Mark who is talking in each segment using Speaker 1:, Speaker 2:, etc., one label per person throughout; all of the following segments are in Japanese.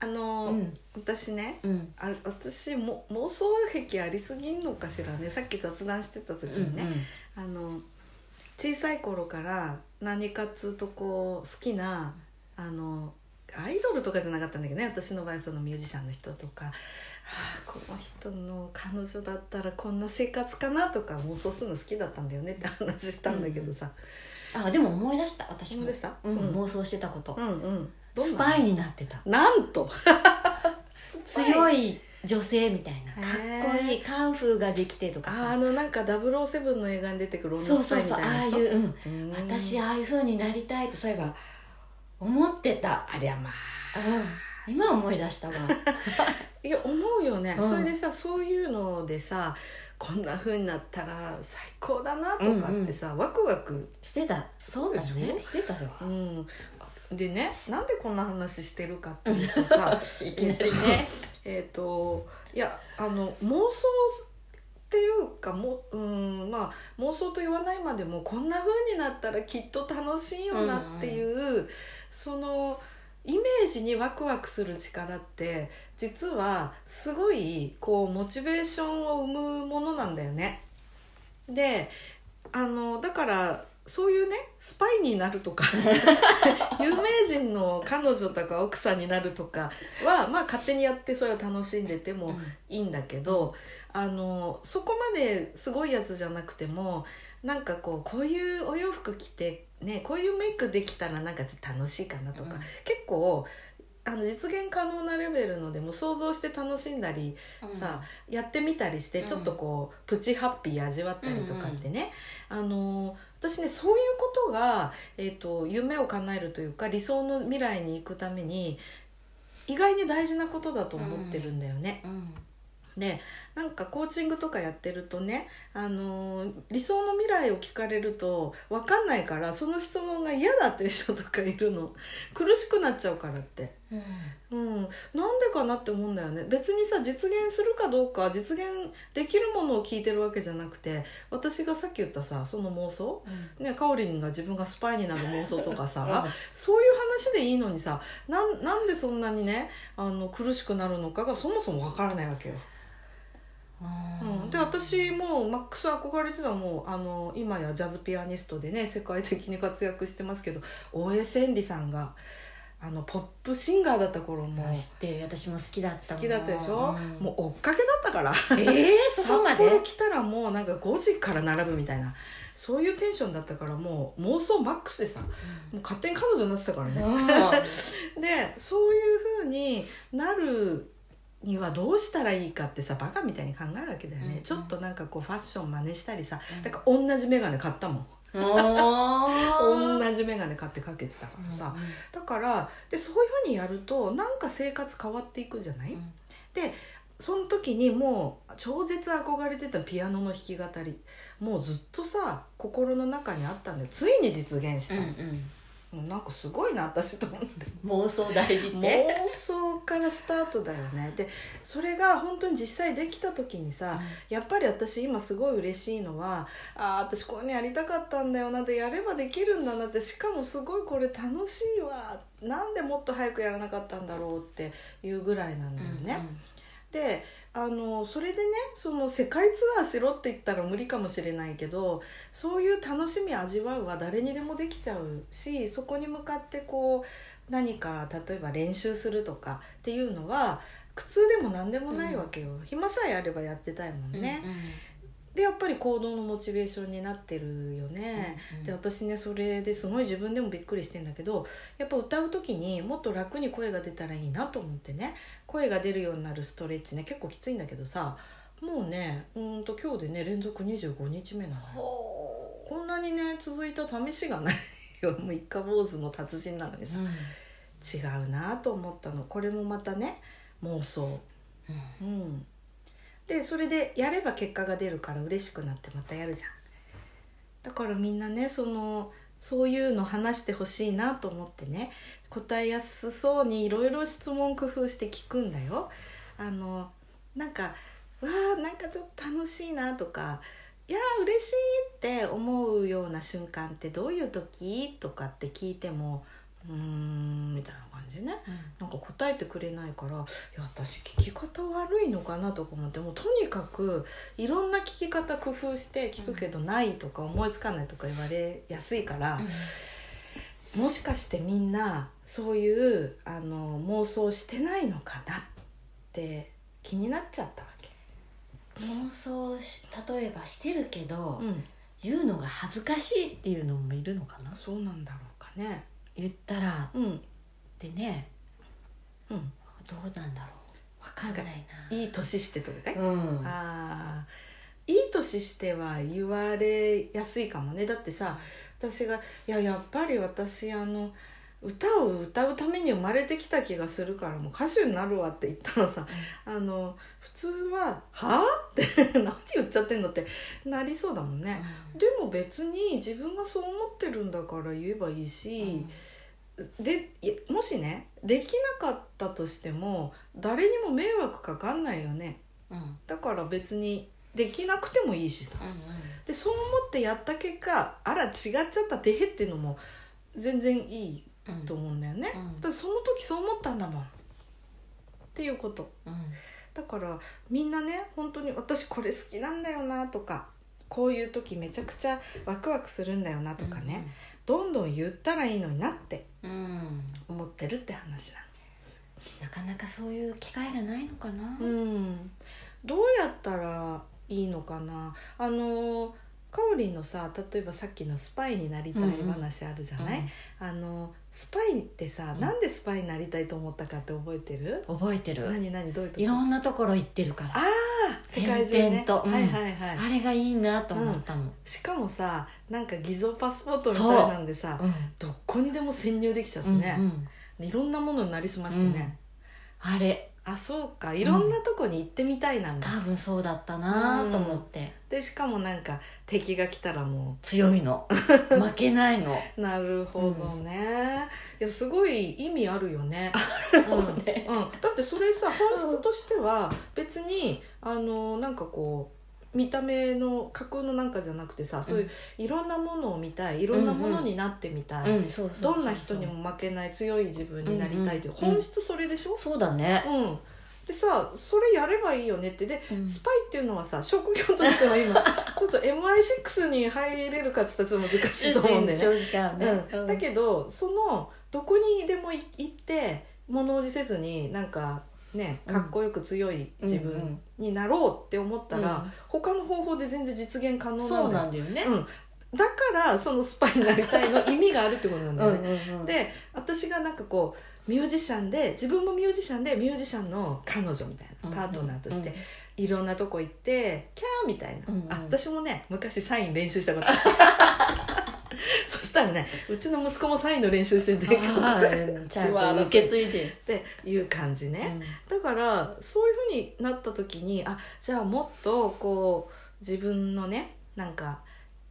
Speaker 1: あのー
Speaker 2: うん。
Speaker 1: 私ね、
Speaker 2: うん。
Speaker 1: あ私も妄想癖ありすぎんのかしらね。さっき雑談してた時
Speaker 2: うん
Speaker 1: にね、あの小さい頃から何かっつうとこう好きなあのアイドルとかじゃなかったんだけどね。私の場合そのミュージシャンの人とか。ああこの人の彼女だったらこんな生活かなとか妄想するの好きだったんだよね。って話したんだけどさ、
Speaker 2: あでも思い出した私も。
Speaker 1: 思い出した？
Speaker 2: うん
Speaker 1: うん。
Speaker 2: 妄想してたこと、
Speaker 1: うん、うん
Speaker 2: スパイになってた。
Speaker 1: なんと。
Speaker 2: 強い女性みたいな。かっこいい。カンフーができてとか
Speaker 1: あのなんか007の映画に出てくる女
Speaker 2: そう
Speaker 1: スパイみ
Speaker 2: そうそうあ
Speaker 1: たいな人
Speaker 2: あいう、うん、
Speaker 1: うん。
Speaker 2: 私ああいう風になりたいとそういえば思ってた、
Speaker 1: ありゃまあ。
Speaker 2: うん、今思い出したわ。
Speaker 1: いや思うよね、
Speaker 2: うん。
Speaker 1: それでさそういうのでさこんな風になったら最高だなとかってさ、ワクワク、
Speaker 2: してた。そうだね。してたよ
Speaker 1: うん、でねなんでこんな話してるかっていうとさ
Speaker 2: いきなりね
Speaker 1: えっといやあの妄想っていうかもう、うん、まあ妄想と言わないまでもこんな風になったらきっと楽しいよなっていう、そのイメージにワクワクする力って実はすごいこうモチベーションを生むものなんだよね。であのだからそういうねスパイになるとか 有名人の彼女とか奥さんになるとかはまあ勝手にやってそれは楽しんでてもいいんだけど、あのそこまですごいやつじゃなくてもなんかこうこういうお洋服着て、ね、こういうメイクできたらなんかちょっと楽しいかなとか、
Speaker 2: うん。
Speaker 1: 結構あの実現可能なレベルのでも想像して楽しんだり
Speaker 2: うん。
Speaker 1: さやってみたりして
Speaker 2: うん。
Speaker 1: ちょっとこう、プチハッピー味わったりとかってね、あの私ねそういうことが、えー、と夢を叶えるというか理想の未来に行くために意外に大事なことだと思ってるんだよね。
Speaker 2: うん
Speaker 1: でなんかコーチングとかやってるとね、あの理想の未来を聞かれると分かんないからその質問が嫌だっていう人とかいるの。苦しくなっちゃうからって。
Speaker 2: うん。
Speaker 1: うん、なんでかなって思うんだよね。別にさ実現するかどうか実現できるものを聞いてるわけじゃなくて私がさっき言ったさその妄想。ねかおりんが自分がスパイになる妄想とかさそういう話でいいのにさなんなんでそんなにねあの苦しくなるのかがそもそもわからないわけよ。うん、で私もマックス憧れてたのもうあの今やジャズピアニストでね世界的に活躍してますけど大江千里さんがあのポップシンガーだった頃も
Speaker 2: 知ってる。私も好きだった
Speaker 1: 好きだったでしょ、
Speaker 2: うん。
Speaker 1: もう追っかけだったから。
Speaker 2: えー、そこまで？
Speaker 1: 札幌来たらもうなんか5時から並ぶみたいな。そういうテンションだったからもう妄想マックスでさもう勝手に彼女になってたからね、でそういう風になるにはどうしたらいいかってさバカみたいに考えるわけだよね、
Speaker 2: うんうん。
Speaker 1: ちょっとなんかこうファッション真似したりさ、
Speaker 2: うん。
Speaker 1: だから同じ眼鏡買ったもん。同じ眼鏡買ってかけてたからさ、だからでそういう風にやるとなんか生活変わっていくじゃない、
Speaker 2: うん。
Speaker 1: でその時にもう超絶憧れてたピアノの弾き語りもうずっとさ心の中にあったんだよ。ついに実現した、
Speaker 2: うん
Speaker 1: もうなんかすごいな私と思って。
Speaker 2: うん、妄想大事って？
Speaker 1: 妄想からスタートだよね。でそれが本当に実際できた時にさ、やっぱり私今すごい嬉しいのはああ私こういうのやりたかったんだよなでやればできるんだなってしかもすごいこれ楽しいわなんでもっと早くやらなかったんだろうっていうぐらいなんだよね。であのそれでねその世界ツアーしろって言ったら無理かもしれないけどそういう楽しみ味わうは誰にでもできちゃうしそこに向かってこう何か例えば練習するとかっていうのは苦痛でも何でもないわけよ、暇さえあればやってたいもんね。
Speaker 2: うんうん
Speaker 1: でやっぱり行動のモチベーションになってるよね。
Speaker 2: うんうん。
Speaker 1: で私ねそれですごい自分でもびっくりしてんだけどやっぱ歌う時にもっと楽に声が出たらいいなと思ってね。声が出るようになるストレッチね結構きついんだけどさもうねうーんと今日でね連続25日目なのこんなにね続いた試しがないよ。もう一家坊主の達人なのにさ、
Speaker 2: ううん。
Speaker 1: 違うなと思ったの。これもまたね妄想。
Speaker 2: うん。
Speaker 1: うんでそれでやれば結果が出るから嬉しくなってまたやるじゃん。だからみんなねそのそういうの話してほしいなと思ってね答えやすそうにいろいろ質問工夫して聞くんだよ。あのなんか「わあなんかちょっと楽しいな」とか「いやー嬉しい」って思うような瞬間ってどういう時？とかって聞いても「うーん」みたいな感じね。なんか答えてくれないからいや私聞き方悪いのかなとか思ってもうとにかくいろんな聞き方工夫して聞くけどないとか思いつかないとか言われやすいから、もしかしてみんなそういうあの妄想してないのかなって気になっちゃったわけ。
Speaker 2: 妄想し例えばしてるけど、
Speaker 1: うん、
Speaker 2: 言うのが恥ずかしいっていうのもいるのかな？
Speaker 1: そうなんだろうかね。
Speaker 2: 言ったら
Speaker 1: うん、
Speaker 2: でね
Speaker 1: うん、
Speaker 2: どうなんだろう。わかんないな。い
Speaker 1: い年してとかかい、
Speaker 2: うん。
Speaker 1: ああいい年しては言われやすいかもね。だってさ私が「いややっぱり私あの歌を歌うために生まれてきた気がするからもう歌手になるわ」って言ったらさあの普通は「は？あ?」って何言っちゃってんのってなりそうだもんね。でも別に自分がそう思ってるんだから言えばいいし、でいもしねできなかったとしても誰にも迷惑かかんないよね。
Speaker 2: うん。うん
Speaker 1: だから別にできなくてもいいしさ。
Speaker 2: うん
Speaker 1: でそう思ってやった結果あら違っちゃったてへっていうのも全然いい
Speaker 2: うん
Speaker 1: と思うんだよね、
Speaker 2: うん。
Speaker 1: だその時そう思ったんだもん。っていうこと。
Speaker 2: うん。
Speaker 1: だからみんなね本当に私これ好きなんだよなとかこういう時めちゃくちゃワクワクするんだよなとかね、どんどん言ったらいいのになって
Speaker 2: うん。うん
Speaker 1: 思ってるって話な
Speaker 2: なかなかそういう機会がないのかな。
Speaker 1: のうん。どうやったらいいのかな。あのかおりんのさ例えばさっきのスパイになりたい話あるじゃない、あのスパイってさ、
Speaker 2: うん。
Speaker 1: なんでスパイになりたいと思ったかって覚えてる、
Speaker 2: うん覚えてる。
Speaker 1: 何何？どういうと？こ
Speaker 2: いろんなところ行ってるから。
Speaker 1: ああ世界中ね。
Speaker 2: うん。
Speaker 1: はいはいはい。
Speaker 2: あれがいいなと思ったもん。
Speaker 1: しかもさなんか偽造パスポートみたいなんでさ
Speaker 2: う。ん。
Speaker 1: どこにでも潜入できちゃって
Speaker 2: うん
Speaker 1: ね
Speaker 2: う、ん。
Speaker 1: いろんなものになりすましてね、
Speaker 2: あれ
Speaker 1: あそうか。いろんなとこに行ってみたいなんだ、
Speaker 2: 多分そうだったなと思って。
Speaker 1: でしかもなんか敵が来たらも
Speaker 2: 強いの。負けないの。
Speaker 1: うなるほどね、いやすごい意味あるよね。うん。だってそれさ本質としては別にあのなんかこう見た目の架空のなんかじゃなくてさ、そういういろんなものを見たいいろんなものになってみたい、どんな人にも負けない強い自分になりたいっていう、本質それでしょ、
Speaker 2: そうだね。
Speaker 1: うん。でさそれやればいいよねって。で、
Speaker 2: うん。
Speaker 1: スパイっていうのはさ職業としては今 ちょっと MI6 に入れるかって言ったらちょっと難しいと思うんだよね、だけどそのどこにでもい行って物おじせずになんかねかっこよく強い自分
Speaker 2: うんうん
Speaker 1: になろうって思ったら、
Speaker 2: うん
Speaker 1: 他の方法で全然実現可能なんだよ
Speaker 2: ね。
Speaker 1: うん、だからそのスパイになりたいの意味があるってことなんだよね、
Speaker 2: うんうん
Speaker 1: で私がなんかこうミュージシャンで自分もミュージシャンでミュージシャンの彼女みたいなパートナーとしていろんなとこ行ってキャーみたいな、
Speaker 2: うんうん。
Speaker 1: あ私もね昔サイン練習したことある そしたらねうちの息子もサインの練習してて
Speaker 2: ちゃんと。受け継いで。
Speaker 1: っていう感じね、だからそういうふうになった時にあじゃあもっとこう自分のねなんか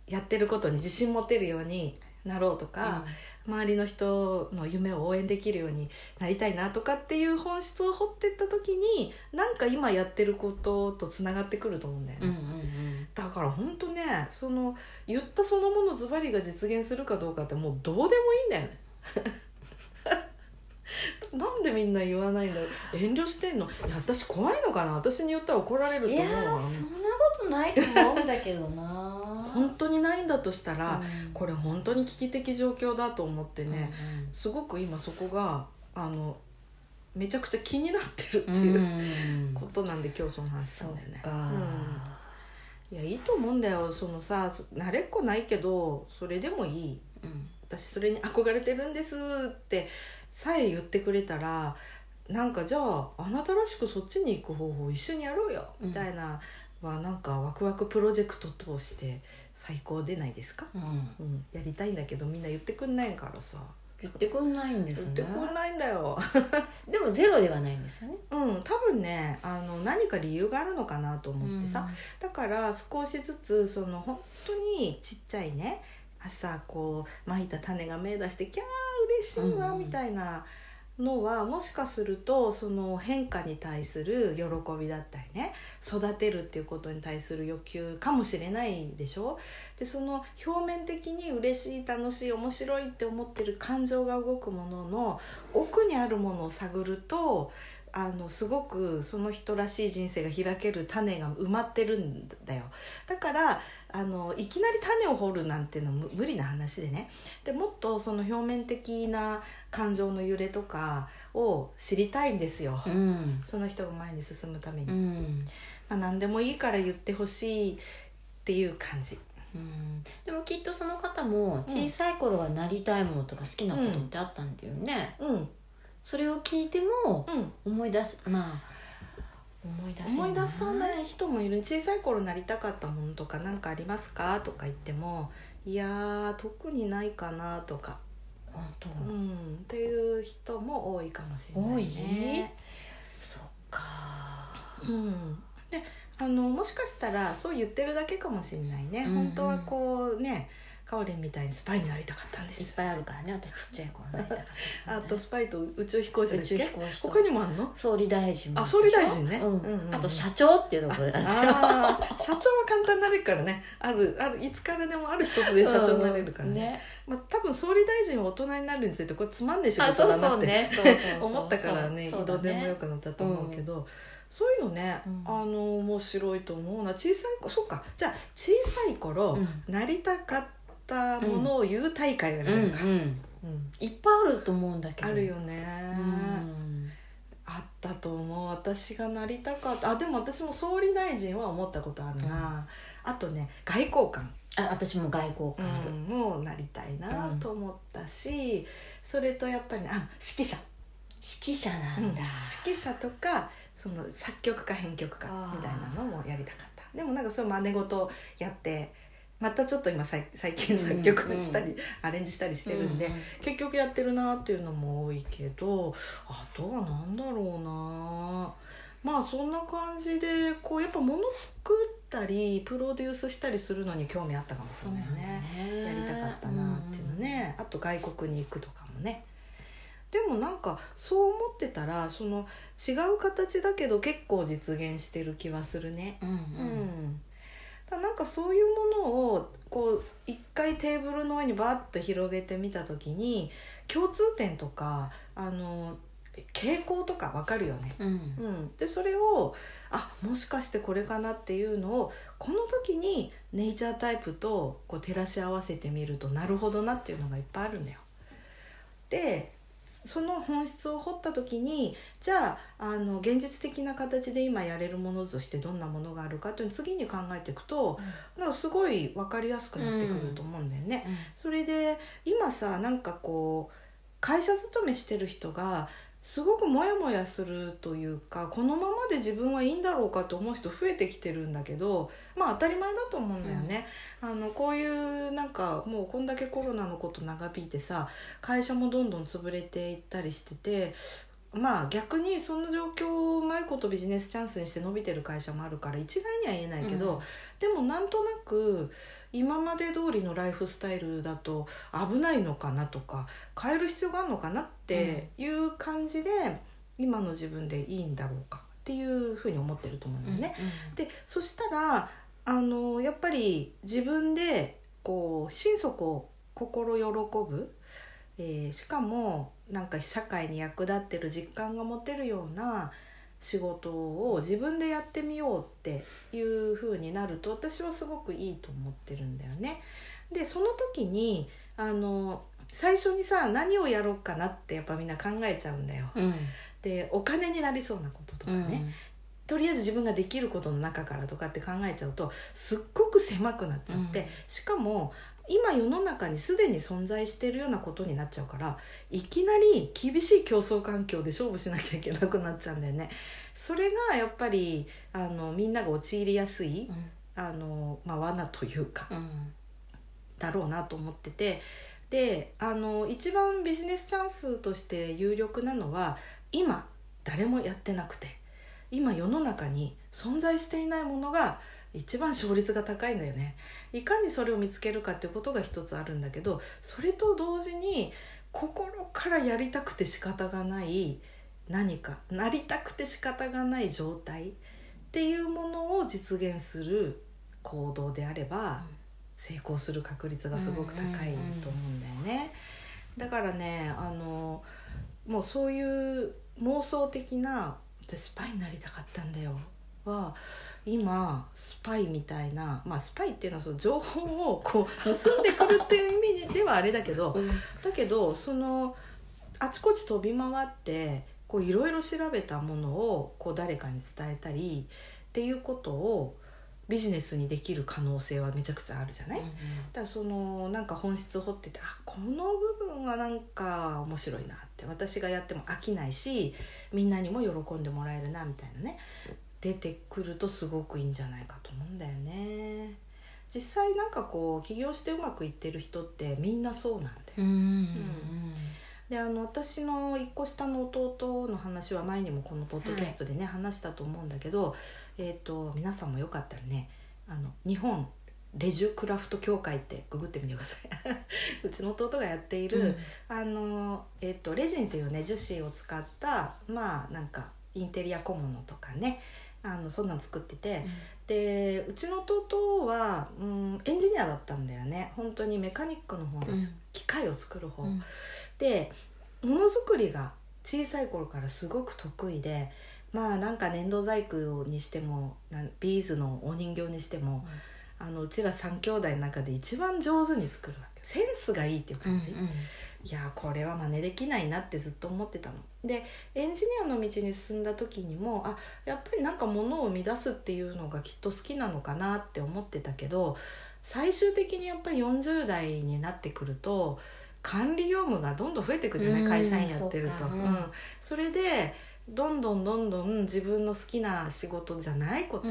Speaker 1: やってることに自信持てるようになろうとか、周りの人の夢を応援できるようになりたいなとかっていう本質を掘ってった時になんか今やってることとつながってくると思うんだよね、
Speaker 2: うんうんうん。
Speaker 1: だから本当ねその言ったそのものズバリが実現するかどうかってもうどうでもいいんだよね なんでみんな言わないんだろう。遠慮してんの？いや私怖いのかな？私に言ったら怒られると
Speaker 2: い
Speaker 1: 思うわ。
Speaker 2: やーそんなことないと思うんだけどな。
Speaker 1: 本当にないんだとしたら、
Speaker 2: うん。
Speaker 1: これ本当に危機的状況だと思ってね、
Speaker 2: うん
Speaker 1: すごく今そこがあのめちゃくちゃ気になってるって
Speaker 2: うん
Speaker 1: いう、
Speaker 2: うん。
Speaker 1: ことなんで今日その話し
Speaker 2: そ
Speaker 1: たんだよね。いやいいと思うんだよ。そのさそ慣れっこないけどそれでもいい。
Speaker 2: うん。
Speaker 1: 私それに憧れてるんですってさえ言ってくれたらなんかじゃああなたらしくそっちに行く方法一緒にやろうよ。
Speaker 2: うん。
Speaker 1: みたいなはなんかワクワクプロジェクト通して最高でないですか、
Speaker 2: うん。
Speaker 1: うん、やりたいんだけどみんな言ってくんないからさ。
Speaker 2: 言ってくんないんですね。
Speaker 1: 言ってくんないんだよ。
Speaker 2: でもゼロではないんですよね。
Speaker 1: ううん、多分ねあの何か理由があるのかなと思ってさ、だから少しずつその本当にちっちゃいね朝こうまいた種が芽出してキャー嬉しいわ
Speaker 2: うん
Speaker 1: みたいなのは、もしかするとその変化に対する喜びだったりね育てるっていうことに対する欲求かもしれないでしょ？でその表面的に嬉しい楽しい面白いって思ってる感情が動くものの奥にあるものを探るとあのすごくその人らしい人生が開ける種が埋まってるんだよ。だからあのいきなり種を掘るなんてのは無無理な話でね。でもっとその表面的な感情の揺れとかを知りたいんですよ、
Speaker 2: うん。
Speaker 1: その人が前に進むために、
Speaker 2: うん。
Speaker 1: まあ、何でもいいから言ってほしいっていう感じ。
Speaker 2: うん。でもきっとその方も小さい頃はなりたいものとか好きなことってあったんだよね、
Speaker 1: うん。
Speaker 2: それを聞いても
Speaker 1: うん。
Speaker 2: 思い出すまあ思い出せ
Speaker 1: 思い出さない人もいる。小さい頃なりたかったものとか何かありますか？とか言ってもいやー特にないかなとか、
Speaker 2: 本当、
Speaker 1: うん、っていう人も多いかもしれないね。
Speaker 2: そっか。
Speaker 1: うん、であのもしかしたらそう言ってるだけかもしれないね、本当はこうねカオレンみたいにスパイになりたかったんで
Speaker 2: いっ
Speaker 1: す
Speaker 2: ぱいあるからね私ちっちゃい頃なりたかった
Speaker 1: あとスパイと宇宙飛行士だっ
Speaker 2: 宇宙
Speaker 1: け
Speaker 2: 飛行士と
Speaker 1: 他にもあんの？
Speaker 2: 総理大臣も。
Speaker 1: あ総理大臣ね。
Speaker 2: うん。
Speaker 1: うんうんうん
Speaker 2: あと社長っていうところで
Speaker 1: あー社長は簡単になれるからね。あるあるいつからでもある一つで社長になれるからね,、
Speaker 2: ね。
Speaker 1: まあ、多分総理大臣は大人になるについてこれつまんねえ仕
Speaker 2: あそう
Speaker 1: 事だなって、
Speaker 2: そうね そうそうそう
Speaker 1: 思ったからね
Speaker 2: そう
Speaker 1: どうでもよくなったと思うけど、そういうのね、
Speaker 2: うん。
Speaker 1: あの面白いと思うな。小さい子そうか。じゃあ小さい頃、
Speaker 2: うん。
Speaker 1: なりたかったものを言う大会をや
Speaker 2: うん
Speaker 1: るのか、
Speaker 2: うん
Speaker 1: うん。
Speaker 2: いっぱいあると思うんだけど。
Speaker 1: あるよね、
Speaker 2: うん。
Speaker 1: あったと思う。私がなりたかった。あでも私も総理大臣は思ったことあるな、あとね外交官。
Speaker 2: あ私も外交官
Speaker 1: うん、もうなりたいなと思ったし、それとやっぱりねあ指揮者、
Speaker 2: 指揮者なんだ、
Speaker 1: 指揮者とかその作曲家編曲家みたいなのもやりたかった。でもなんかそういう真似事やってまたちょっと今さい最近作曲したり、アレンジしたりしてるんで、
Speaker 2: う
Speaker 1: 結局やってるなっていうのも多いけどあとは何だろうなまあそんな感じでこうやっぱ物作ったりプロデュースしたりするのに興味あったかもしれないね。やりたかったなっていうのね、あと外国に行くとかもね。でもなんかそう思ってたらその違う形だけど結構実現してる気はするね。
Speaker 2: うんうん。
Speaker 1: うん、だなんかそういうものをこう一回テーブルの上にバッと広げてみた時に共通点とかあの傾向とか分かるよね。
Speaker 2: うん
Speaker 1: うん、でそれをあもしかしてこれかなっていうのをこの時にネイチャータイプとこう照らし合わせてみるとなるほどなっていうのがいっぱいあるんだよ。でその本質を掘った時にじゃああの現実的な形で今やれるものとしてどんなものがあるかっていうのを次に考えていくとなんかすごい分かりやすくなってくると思うんだよね。それで今さなんかこう会社勤めしてる人がすごくモヤモヤするというかこのままで自分はいいんだろうかと思う人増えてきてるんだけどまあ当たり前だと思うんだよね。あのこういうなんかもうこんだけコロナのこと長引いてさ会社もどんどん潰れていったりしててまあ逆にその状況をうまいことビジネスチャンスにして伸びてる会社もあるから一概には言えないけど、
Speaker 2: うん
Speaker 1: でもなんとなく今まで通りのライフスタイルだと危ないのかなとか変える必要があるのかなっていう感じで、今の自分でいいんだろうかっていうふうに思ってると思うんだよね。でそしたらあのやっぱり自分でこう心底心喜ぶ、えーしかもなんか社会に役立ってる実感が持てるような仕事を自分でやってみようっていう風になると私はすごくいいと思ってるんだよね。でその時にあの最初にさ何をやろうかなってやっぱみんな考えちゃうんだよ。
Speaker 2: うん
Speaker 1: でお金になりそうなこととかね、とりあえず自分ができることの中からとかって考えちゃうとすっごく狭くなっちゃって、
Speaker 2: うん
Speaker 1: しかも今世の中にすでに存在しているようなことになっちゃうからいきなり厳しい競争環境で勝負しなきゃいけなくなっちゃうんだよね。それがやっぱりあのみんなが陥りやすいあの、まあ、罠というか
Speaker 2: うん。
Speaker 1: だろうなと思ってて。であの一番ビジネスチャンスとして有力なのは今っ誰もやってなくて。今世の中に存在していないものが一番勝率が高いんだよね。いかにそれを見つけるかっていうことが一つあるんだけどそれと同時に心からやりたくて仕方がない何かなりたくて仕方がない状態っていうものを実現する行動であれば、成功する確率がすごく高いと思うんだよね。だからねあのもうそういう妄想的な私スパイになりたかったんだよは今スパイみたいなまあスパイっていうのはその情報をこう 盗んでくるっていう意味ではあれだけどだけどそのあちこち飛び回ってこういろいろ調べたものをこう誰かに伝えたりっていうことをビジネスにできる可能性はめちゃくちゃあるじゃない、だからそのなんか本質を掘っててあこの部分はなんか面白いなって私がやっても飽きないしみんなにも喜んでもらえるなみたいなね出てくるとすごくいいんじゃないかと思うんだよね。実際なんかこう起業してうまくいってる人ってみんなそうなんだよ。
Speaker 2: うんうん
Speaker 1: であの私の一個下の弟の話は前にもこのポッドキャストでね、話したと思うんだけど、えー、と皆さんもよかったらねあの日本レジュクラフト協会ってググってみてください。うちの弟がやっている、あの、えー、とレジンっていうね樹脂を使ったまあなんかインテリア小物とかねあのそんなん作ってて、でうちの弟は、うん、エンジニアだったんだよね。本当にメカニックの方です、
Speaker 2: うん。
Speaker 1: 機械を作る方、
Speaker 2: うん。
Speaker 1: でものづくりが小さい頃からすごく得意でまあなんか粘土細工にしてもビーズのお人形にしても、あのうちら3兄弟の中で一番上手に作るわけ。センスがいいっていう感じ、いやこれは真似できないなってずっと思ってたの。でエンジニアの道に進んだ時にもあやっぱりなんか物を生み出すっていうのがきっと好きなのかなって思ってたけど最終的にやっぱり40代になってくると管理業務がどんどん増えていくじゃない、
Speaker 2: うん
Speaker 1: 会社員やってると。
Speaker 2: そうん
Speaker 1: うんそれでどんどんどんどん自分の好きな仕事じゃないこと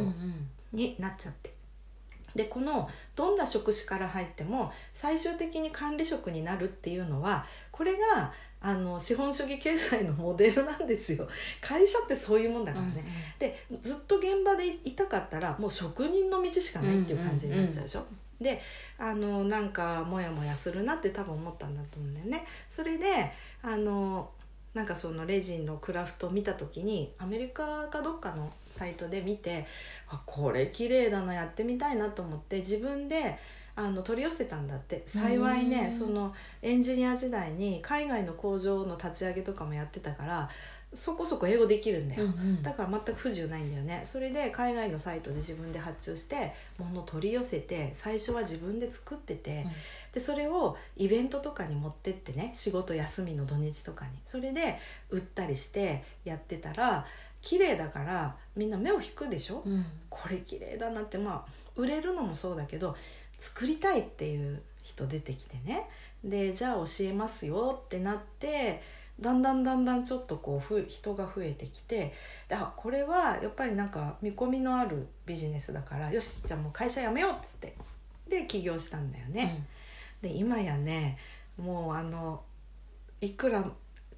Speaker 1: になっちゃって。でこのどんな職種から入っても最終的に管理職になるっていうのはこれがあの資本主義経済のモデルなんですよ。会社ってそういうもんだからね、でずっと現場でいたかったらもう職人の道しかないっていう感じになっちゃうでしょ、であのなんかモヤモヤするなって多分思ったんだと思うんだよね。それであのなんかそのレジンのクラフトを見た時にアメリカかどっかのサイトで見てあこれ綺麗だなやってみたいなと思って自分であの取り寄せたんだって。幸いね
Speaker 2: うん。
Speaker 1: そのエンジニア時代に海外の工場の立ち上げとかもやってたからそこそこ英語できるんだよ、
Speaker 2: うんうん。
Speaker 1: だから全く不自由ないんだよね。それで海外のサイトで自分で発注して物を取り寄せて最初は自分で作ってて、
Speaker 2: うん。
Speaker 1: でそれをイベントとかに持ってってね仕事休みの土日とかに。それで売ったりしてやってたら綺麗だからみんな目を引くでしょ、
Speaker 2: うん。
Speaker 1: これ綺麗だなってまあ売れるのもそうだけど作りたいっていう人出てきてね。でじゃあ教えますよってなってだんだんだんだんちょっとこうふ人が増えてきてであこれはやっぱりなんか見込みのあるビジネスだからよしじゃあもう会社辞めようっつってで起業したんだよね。で今やねもうあのいくら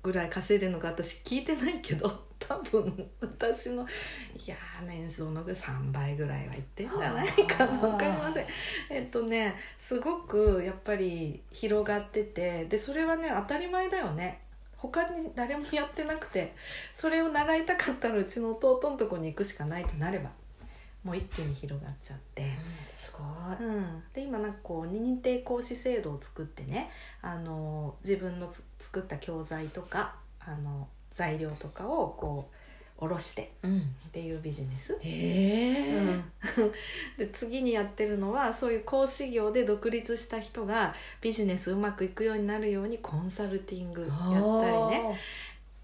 Speaker 1: ぐらい稼いでるのか私聞いてないけど 多分私のいやー年収の3倍ぐらいはいってんじゃないかな。
Speaker 2: はあ
Speaker 1: 分かりません。えっとねすごくやっぱり広がっててでそれはね当たり前だよね他に誰もやってなくてそれを習いたかったらうちの弟のとこに行くしかないとなればもう一気に広がっちゃって。
Speaker 2: うんすごい
Speaker 1: うん、で今なんかこう認定講師制度を作ってねあの自分のつ作った教材とかあの材料とかをこう卸して
Speaker 2: うん。
Speaker 1: っていうビジネス、うん、で次にやってるのはそういう講師業で独立した人がビジネスうまくいくようになるようにコンサルティングやったりね。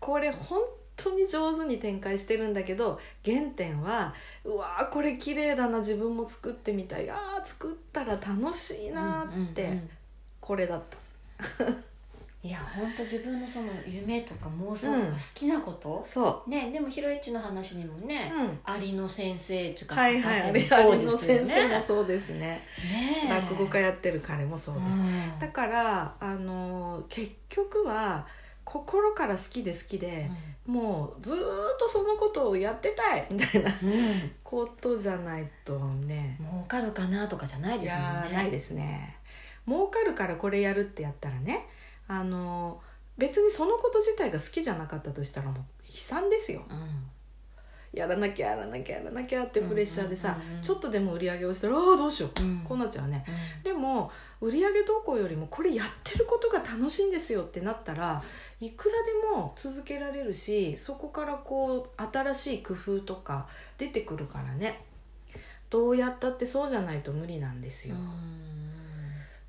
Speaker 1: これ本当に上手に展開してるんだけど原点はうわーこれ綺麗だな自分も作ってみたい。あー作ったら楽しいなーって、これだった
Speaker 2: いや本当自分のその夢とか妄想とか好きなこと、
Speaker 1: そ
Speaker 2: ねでもひろいちの話にもね
Speaker 1: う、、うん、
Speaker 2: アリの先生とか
Speaker 1: はいはい。あれ
Speaker 2: 博士もそう
Speaker 1: の先生もそうですね。
Speaker 2: ねえ。
Speaker 1: 落語家やってる彼もそうです、
Speaker 2: うん。
Speaker 1: だからあの結局は心から好きで好きで、もうずーっとそのことをやってたいみたいな
Speaker 2: うん。
Speaker 1: ことじゃないとね。
Speaker 2: 儲かるかなとかじゃない
Speaker 1: い
Speaker 2: ですもんね。
Speaker 1: ないですね。儲かるからこれやるってやったらねあの別にそのこと自体が好きじゃなかったとしたらもう悲惨ですよ。
Speaker 2: うん。
Speaker 1: やらなきゃやらなきゃやらなきゃってプレッシャーでさ、ちょっとでも売り上げをしたらああどうしよう、
Speaker 2: うん。
Speaker 1: こうなっちゃうね。
Speaker 2: うん。
Speaker 1: でも売り上げ動向よりもこれやってることが楽しいんですよってなったらいくらでも続けられるしそこからこう新しい工夫とか出てくるからね。どうやったってそうじゃないと無理なんですよ、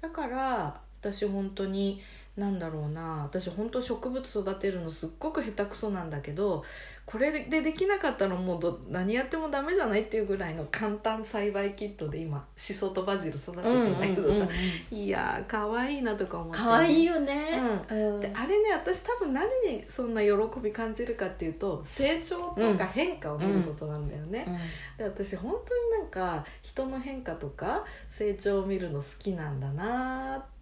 Speaker 1: だから私本当になんだろうな。私本当植物育てるのすっごく下手くそなんだけどこれでできなかったらもうど何やってもダメじゃないっていうぐらいの簡単栽培キットで今シソとバジル育てて
Speaker 2: うん
Speaker 1: んだけどさ、
Speaker 2: うん
Speaker 1: いやー可愛いなとか思って、
Speaker 2: 可愛いよね。うん。
Speaker 1: であれね私多分何にそんな喜び感じるかっていうと成長とか変化を見ることなんだよね、で私本当になんか人の変化とか成長を見るの好きなんだなーって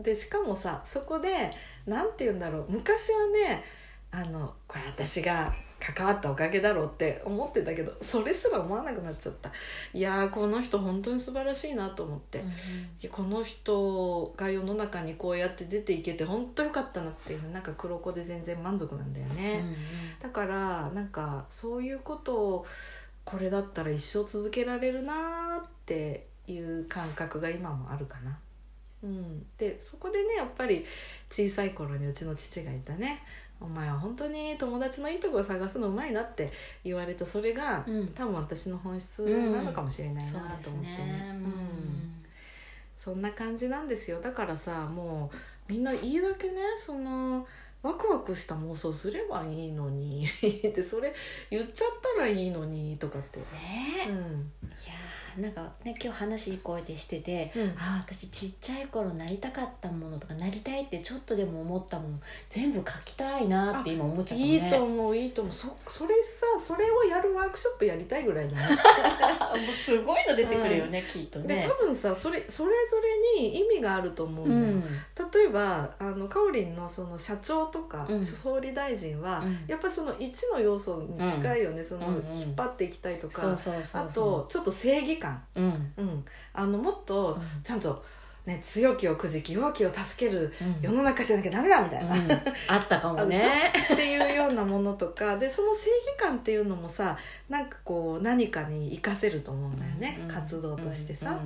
Speaker 1: でしかもさそこで何て言うんだろう昔はねあのこれ私が関わったおかげだろうって思ってたけどそれすら思わなくなっちゃった。いやーこの人本当に素晴らしいなと思って、いやこの人が世の中にこうやって出ていけて本当よかったなっていうなんか黒子で全然満足なんだよね、だからなんかそういうことをこれだったら一生続けられるなーっていう感覚が今もあるかな。うん、でそこでねやっぱり小さい頃にうちの父がいたね「お前は本当に友達のいいところ探すのうまいな」って言われたそれが、
Speaker 2: うん。
Speaker 1: 多分私の本質なのかもしれないなと思ってね。うん。そんな感じなんですよ。だからさもうみんないいだけねそのワクワクした妄想すればいいのに。でそれ言っちゃったらいいのにとかって、
Speaker 2: ね。
Speaker 1: うん
Speaker 2: なんかね今日話いい声でしてて
Speaker 1: うん。
Speaker 2: ああ私ちっちゃい頃なりたかったものとかなりたいってちょっとでも思ったもの全部書きたいなって今思っちゃったね。
Speaker 1: いいと思ういいと思う。そそれさそれをやるワークショップやりたいぐらいだね。
Speaker 2: もうすごいの出てくるよね、きっと
Speaker 1: で
Speaker 2: ね
Speaker 1: 多分さそれそれぞれに意味があると思うん
Speaker 2: う
Speaker 1: だよ、
Speaker 2: ん。
Speaker 1: 例えばあのかおりんのその社長とか、
Speaker 2: うん。
Speaker 1: 総理大臣は、
Speaker 2: うん。
Speaker 1: やっぱりその1の要素に近いよね、その
Speaker 2: うんうん
Speaker 1: 引っ張っていきたいとか、あとちょっと正義感、
Speaker 2: うん。
Speaker 1: うん、あのもっと
Speaker 2: うん。
Speaker 1: ちゃんと、ね、強気をくじき弱気を助ける
Speaker 2: うん。
Speaker 1: 世の中じゃなきゃダメだみたいな、
Speaker 2: うん。あったかもね。
Speaker 1: っていうようなものとかでその正義感っていうのもさなんかこう何かに活かせると思うんだよね、
Speaker 2: うん
Speaker 1: 活動としてさ、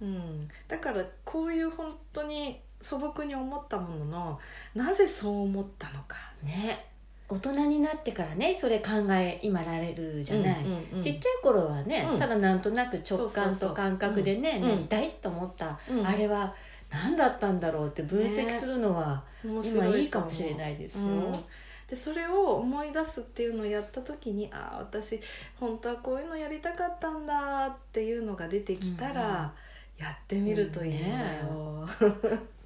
Speaker 1: うん。だからこういう本当に素朴に思ったもののなぜそう思ったのか。
Speaker 2: ね大人になってからねそれ考え今られるじゃない、
Speaker 1: うんうんうん。
Speaker 2: ちっちゃい頃はね、
Speaker 1: うん。
Speaker 2: ただなんとなく直感と感覚でね
Speaker 1: うん。
Speaker 2: なりたいと思った、
Speaker 1: うん。
Speaker 2: あれは何だったんだろうって分析するのは、
Speaker 1: 面
Speaker 2: 今
Speaker 1: 白
Speaker 2: いいかもしれないですよ。
Speaker 1: うん。でそれを思い出すっていうのをやった時にああ私本当はこういうのやりたかったんだっていうのが出てきたら、やってみるといいんだよ。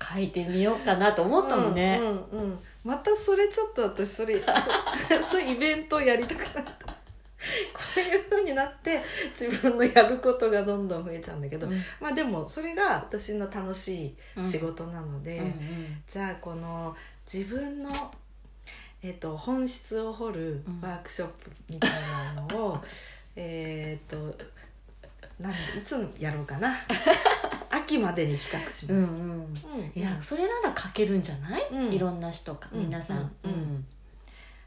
Speaker 2: 書いてみようかなと思ったもんね。
Speaker 1: うんうんうん。またそれちょっと私それ そそういうイベントをやりたくなった。こういう風になって自分のやることがどんどん増えちゃうんだけど、
Speaker 2: うん。
Speaker 1: まあでもそれが私の楽しい仕事なので、
Speaker 2: うんうん。
Speaker 1: じゃあこの自分の、えっと本質を掘る
Speaker 2: うん。
Speaker 1: ワークショップみたいなのを、えっとなんいつやろうかな。秋までに企画します。
Speaker 2: うんうん。
Speaker 1: うん
Speaker 2: いやそれなら書けるんじゃない、
Speaker 1: うん。
Speaker 2: いろんな人か
Speaker 1: うん
Speaker 2: 皆さん、
Speaker 1: うん。うん。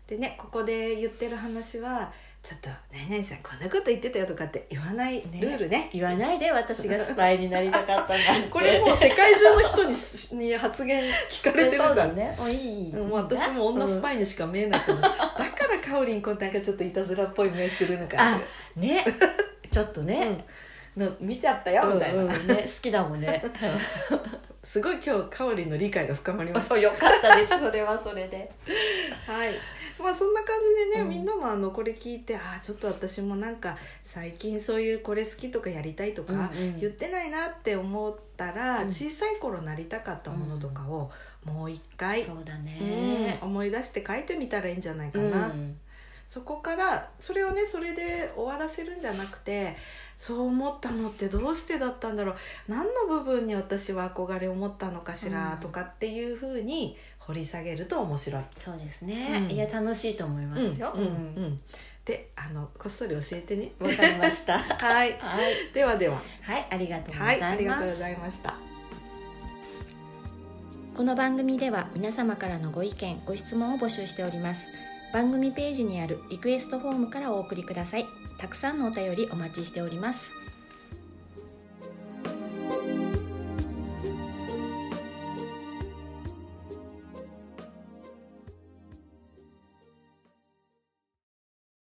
Speaker 1: でねここで言ってる話はちょっと「何々さんこんなこと言ってたよ」とかって言わないルールね。
Speaker 2: 言わないで私がスパイになりたかったんだ
Speaker 1: これもう世界中の人にしに発言聞かれてるから。
Speaker 2: ね。もういい
Speaker 1: うんもう私も女ス
Speaker 2: イ、
Speaker 1: パイにしか見えないけど、だからかおりんこうなんかちょっといたずらっぽい目するのか
Speaker 2: ねちょっとね、
Speaker 1: うん。の見ちゃったよみたいな、
Speaker 2: うんうんね、好きだもんね。
Speaker 1: すごい今日かおりんの理解が深まりました。
Speaker 2: よかったですそれはそれで。
Speaker 1: はい。まあそんな感じでね、
Speaker 2: うん。
Speaker 1: みんなもあのこれ聞いてああちょっと私もなんか最近そういうこれ好きとかやりたいとか、言ってないなって思ったら、
Speaker 2: うん。
Speaker 1: 小さい頃なりたかったものとかをもう一回、
Speaker 2: そうだ
Speaker 1: うん
Speaker 2: ね
Speaker 1: 思い出して書いてみたらいいんじゃないか
Speaker 2: うん。
Speaker 1: な、そこからそれをねそれで終わらせるんじゃなくてそう思ったのってどうしてだったんだろう。何の部分に私は憧れを持ったのかしら、
Speaker 2: うん。
Speaker 1: とかっていうふうに掘掘り下げると面白い。
Speaker 3: そうですね、
Speaker 1: うん。
Speaker 3: いや楽しいと思いますよ、
Speaker 1: うんうんうん。であのこっそり教えてね。
Speaker 3: わかりました。
Speaker 1: はい。
Speaker 3: はい、
Speaker 1: ではでは。
Speaker 3: はい、ありがとうござ
Speaker 1: はいい、
Speaker 3: ます、
Speaker 1: ありがとうございました。
Speaker 3: この番組では皆様からのご意見ご質問を募集しております番組ページにあるリクエストフォームからお送りください。たくさんのお便りお待ちしております。